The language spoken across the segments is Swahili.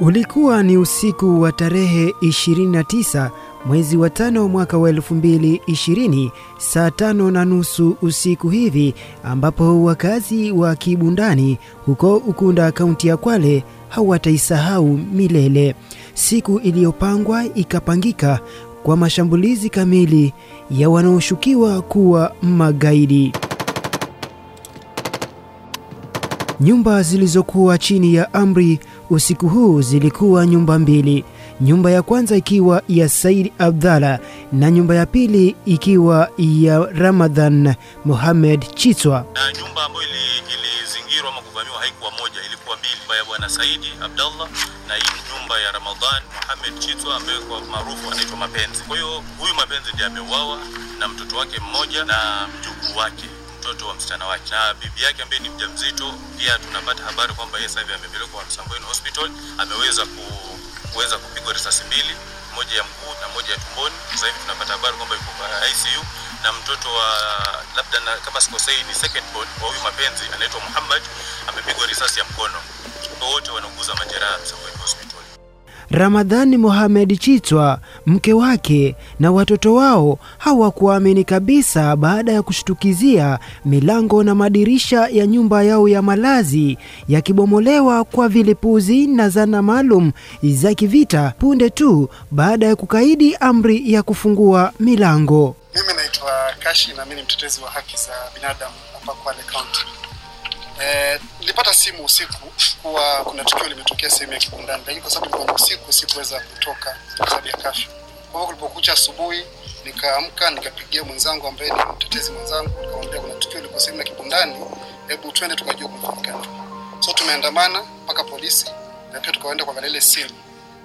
Ulikuwa ni usiku wa tarehe 29 mwezi wa tano mwaka wa 2020 saa tano na nusu usiku hivi, ambapo wakazi wa Kibundani huko Ukunda, kaunti ya Kwale hawataisahau milele siku iliyopangwa ikapangika kwa mashambulizi kamili ya wanaoshukiwa kuwa magaidi. Nyumba zilizokuwa chini ya amri usiku huu zilikuwa nyumba mbili, nyumba ya kwanza ikiwa ya Said Abdalla na nyumba ya pili ikiwa ya Ramadhan Mohamed Chitwa. na nyumba ambayo ili- ilizingirwa ama kuvamiwa haikuwa moja, ilikuwa mbili, ya bwana Saidi Abdallah na hii nyumba ya Ramadhan Mohamed Chitwa ambaye kwa maarufu anaitwa Mapenzi. Kwa hiyo huyu Mapenzi ndiye ameuawa na mtoto wake mmoja na mjukuu wake mtoto wa msichana wake na bibi yake ambaye ni mjamzito. Pia tunapata habari kwamba yeye sasa hivi amepelekwa Msambweni Hospital, ameweza ku, kuweza kupigwa risasi mbili, moja ya mguu na moja ya tumboni. Sasa hivi tunapata habari kwamba yuko kwa ICU na mtoto wa labda na, kama sikosei ni second born wa huyu Mapenzi anaitwa Muhammad amepigwa risasi ya mkono. Ramadhani Mohamed Chitwa, mke wake na watoto wao hawakuamini kabisa baada ya kushtukizia milango na madirisha ya nyumba yao ya malazi yakibomolewa kwa vilipuzi na zana maalum za kivita punde tu baada ya kukaidi amri ya kufungua milango. Mimi naitwa Kashi na mimi ni mtetezi wa haki za binadamu hapa Kwale County. Eh, nilipata simu usiku kuwa kuna tukio limetokea sehemu ya Kibundani, lakini kwa sababu ilikuwa usiku sikuweza kutoka sababu ya kafyu. Kwa kulipokucha asubuhi, nikaamka nikapigia mwenzangu ambaye ni mtetezi mwenzangu, nikamwambia kuna tukio liko sehemu ya Kibundani, hebu twende tukajua kumefanyika. So tumeandamana mpaka polisi na pia tukaenda kwa ile simu.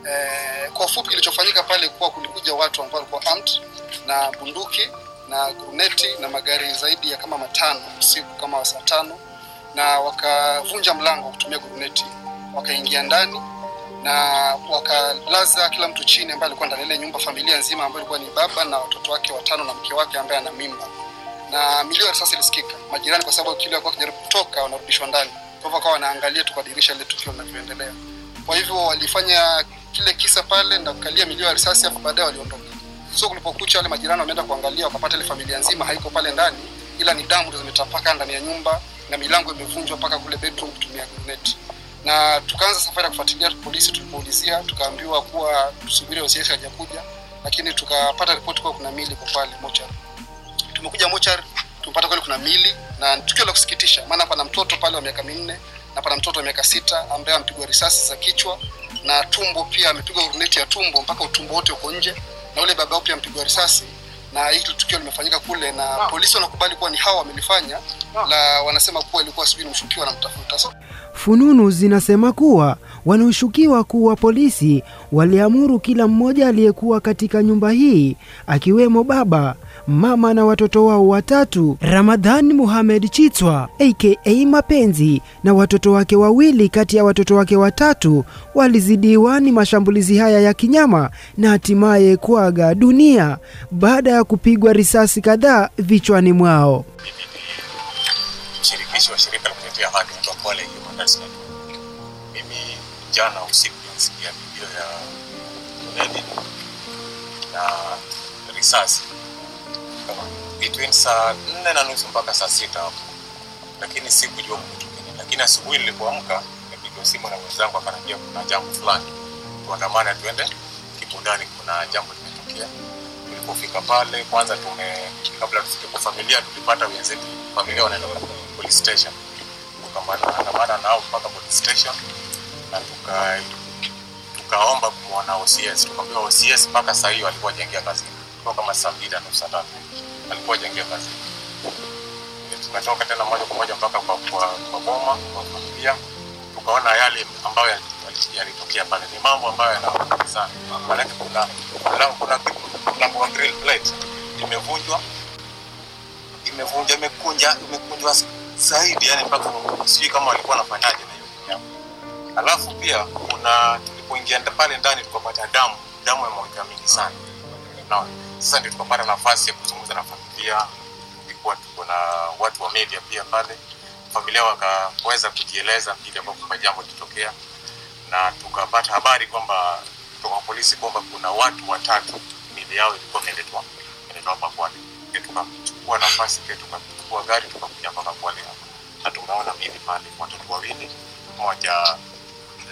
Eh, kwa ufupi kilichofanyika pale kuwa kulikuja watu ambao walikuwa armed na bunduki na gruneti na magari zaidi ya kama matano usiku kama saa tano na wakavunja mlango kutumia guruneti, wakaingia ndani na wakalaza kila mtu chini ambaye alikuwa ndani ile nyumba, familia nzima ambayo ilikuwa ni baba na watoto wake watano na mke wake ambaye ana mimba, na milio ya risasi ilisikika. Majirani kwa sababu kile walikuwa wakijaribu kutoka, wanarudishwa ndani, kwa hivyo wakawa wanaangalia tu kwa dirisha ile tukio linavyoendelea. Kwa hivyo walifanya kile kisa pale na kukalia milio ya risasi, hapo baadaye waliondoka. So kulipokucha, wale majirani wameenda kuangalia, wakapata ile familia nzima haiko pale ndani, ila ni damu ndio zimetapaka ndani ya nyumba na milango imevunjwa mpaka kule bedroom kutumia grenade. Na tukaanza safari ya kufuatilia polisi, tulipoulizia tukaambiwa kuwa tusubiri OCS hajakuja, lakini tukapata ripoti kuwa kuna mili kwa pale mochari. Tumekuja mochari, tumepata kweli kuna mili na tukio la kusikitisha, maana pana mtoto pale wa miaka minne na pana mtoto wa miaka sita ambaye amepigwa risasi za kichwa na tumbo, pia amepigwa grenade ya tumbo mpaka utumbo wote uko nje, na ule baba pia amepigwa risasi na hili tukio limefanyika kule na polisi wanakubali kuwa ni hawa wamelifanya, la wanasema kuwa ilikuwa sijui ni mshukiwa anamtafuta. So, Fununu zinasema kuwa wanaoshukiwa kuwa polisi waliamuru kila mmoja aliyekuwa katika nyumba hii akiwemo baba, mama na watoto wao watatu, Ramadhan Mohamed Chitwa aka Mapenzi na watoto wake wawili kati ya watoto wake watatu walizidiwa ni mashambulizi haya ya kinyama na hatimaye kuaga dunia baada ya kupigwa risasi kadhaa vichwani mwao. mimi wa shirika la kutetea haki kwa Kwale Human Rights Network. Mimi jana usiku nilisikia video ya na risasi kama between saa nne na nusu mpaka saa sita hapo, lakini sikujua kumetokea. Lakini asubuhi nilipoamka nipigwa simu na mwenzangu akaniambia kuna jambo fulani, tuandamane tuende Kibundani, kuna jambo limetokea. Tulipofika pale kwanza tume kabla tufike kwa familia tulipata wenzetu familia wanaenda police station. Tukaandamana nao mpaka police station na tuka tukaomba kumwona OCS tukaambiwa OCS mpaka saa hiyo alikuwa kazini. Kwa kama saa mbili na nusu tatu alikuwa jengia kazini tukatoka tena moja kwa moja mpaka kwa, kwa, boma kwa familia. Tukaona yale ambayo yalitokea pale. Ni mambo ambayo yanauma sana. Maanake kuna kuna kuna mlango wa grill plate. Imevunjwa. Imevunjwa imekunja imekunjwa zaidi. Yani mpaka sijui kama walikuwa wanafanyaje na hiyo alafu pia kuna tulipoingia pale ndani tukapata damu. Damu ya mwagika mingi sana sasa ndio tukapata nafasi ya kuzungumza na familia ilikuwa tuko na watu wa media pia pale familia wakaweza kujieleza vile ambavyo kwa jambo lilitokea na tukapata habari kwamba kutoka polisi kwamba kuna watu watatu mili yao ilikuwa imeletwa imeletwa hapa. Tukachukua nafasi pia tukachukua gari tukakuja mpaka Kwale hapa na tumeona mili pale watoto wawili, mmoja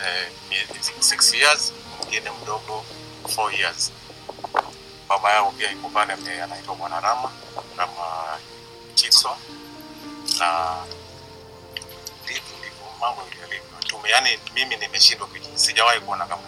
eh, miezi years, mwingine mdogo 4 years. Baba yao pia iko pale, anaitwa Bwana Rama Rama Chiso na ndivyo mambo yalivyo. Tume, yani mimi nimeshindwa, sijawahi kuona kama.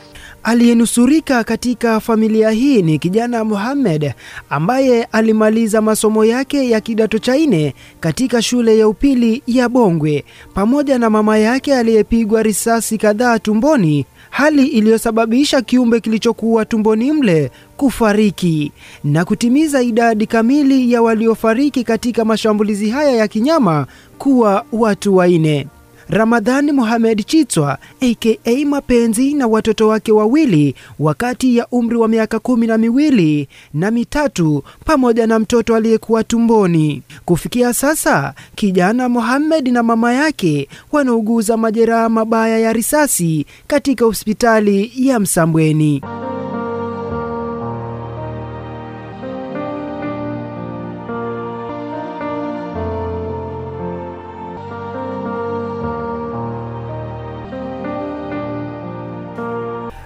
Aliyenusurika katika familia hii ni kijana Mohamed ambaye alimaliza masomo yake ya kidato cha nne katika shule ya upili ya Bongwe pamoja na mama yake aliyepigwa risasi kadhaa tumboni, hali iliyosababisha kiumbe kilichokuwa tumboni mle kufariki na kutimiza idadi kamili ya waliofariki katika mashambulizi haya ya kinyama kuwa watu wanne. Ramadhani Mohamed Chitwa aka Mapenzi na watoto wake wawili wakati ya umri wa miaka kumi na miwili na mitatu pamoja na mtoto aliyekuwa tumboni. Kufikia sasa, kijana Mohamed na mama yake wanauguza majeraha mabaya ya risasi katika hospitali ya Msambweni.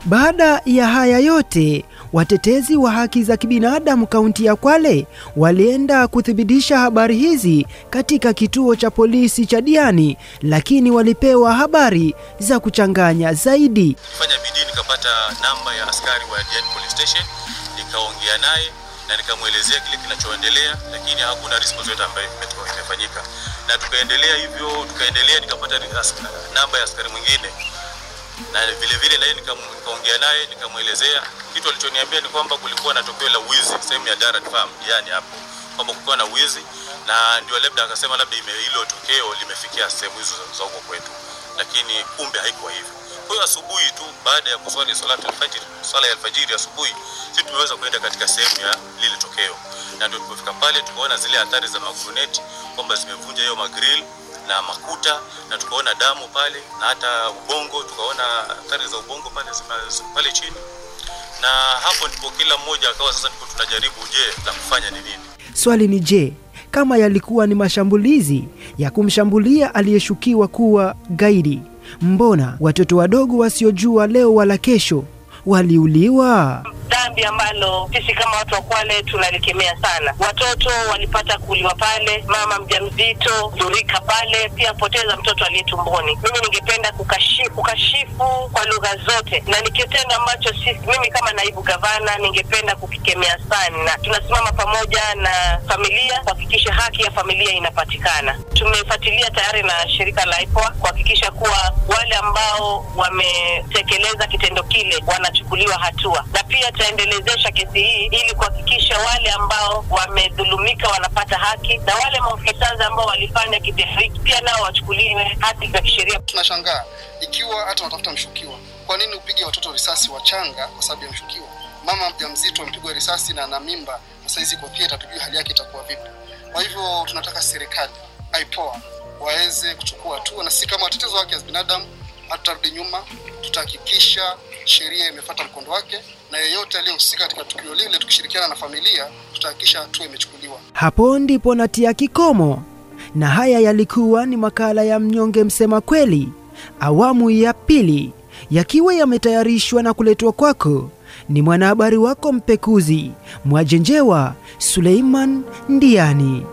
Baada ya haya yote, watetezi wa haki za kibinadamu kaunti ya Kwale walienda kuthibitisha habari hizi katika kituo cha polisi cha Diani, lakini walipewa habari za kuchanganya zaidi. Fanya bidii nikapata namba ya askari wa Diani Police Station, nikaongea naye na nikamwelezea kile kinachoendelea, lakini hakuna response yote ambayo imefanyika, na tukaendelea hivyo, tukaendelea nikapata namba ya askari mwingine na vile vile naye nikaongea naye nikamwelezea. Kitu alichoniambia ni kwamba kulikuwa na tokeo la wizi sehemu ya Darat Farm yani hapo kwamba kulikuwa na wizi. Na ndio labda akasema labda hilo tokeo limefikia sehemu hizo za- huko kwetu, lakini kumbe haikuwa hivyo. Kwa hiyo asubuhi tu baada ya kuswali salatu alfajiri, swala ya alfajiri asubuhi, sisi tumeweza kwenda katika sehemu ya lile tokeo, na ndio tulipofika pale tukaona zile athari za maguruneti kwamba zimevunja hiyo magrill na makuta na tukaona damu pale na hata ubongo, tukaona athari za ubongo pale pale chini, na hapo ndipo kila mmoja akawa sasa, ndipo tunajaribu, je, la kufanya ni nini? Swali ni je, kama yalikuwa ni mashambulizi ya kumshambulia aliyeshukiwa kuwa gaidi, mbona watoto wadogo wasiojua leo wala kesho waliuliwa? Dhambi ambalo sisi kama watu wa Kwale tunalikemea sana. Watoto walipata kuuliwa pale, mama mjamzito dhurika pale, pia poteza mtoto aliye tumboni. Mimi ningependa kukashifu, kukashifu kwa lugha zote, na ni kitendo ambacho sisi, mimi kama naibu gavana ningependa kukikemea sana. Tunasimama pamoja na familia kuhakikisha haki ya familia inapatikana. Tumefuatilia tayari na shirika la IPOA kuhakikisha kuwa wale ambao wametekeleza kitendo kile wanachukuliwa hatua, na pia taendelezesha kesi hii ili kuhakikisha wale ambao wamedhulumika wanapata haki, na wale maofisa ambao walifanya kitendo hiki pia nao wachukuliwe haki za kisheria. Tunashangaa ikiwa hata unatafuta mshukiwa, kwa nini upige watoto risasi wachanga kwa sababu ya mshukiwa? Mama mjamzito amepigwa risasi na ana mimba, hizi iko theater, tujue hali yake itakuwa vipi. Kwa hivyo tunataka serikali aipoa waweze kuchukua hatua, na sisi kama watetezi wa haki za binadamu hatutarudi nyuma, tutahakikisha sheria imefuata mkondo wake, na yeyote aliyehusika katika tukio lile, tukishirikiana na familia, tutahakikisha hatua imechukuliwa. Hapo ndipo natia kikomo, na haya yalikuwa ni makala ya Mnyonge Msema Kweli awamu ya pili, yakiwa yametayarishwa na kuletwa kwako ni mwanahabari wako mpekuzi Mwajenjewa Suleiman Ndiani.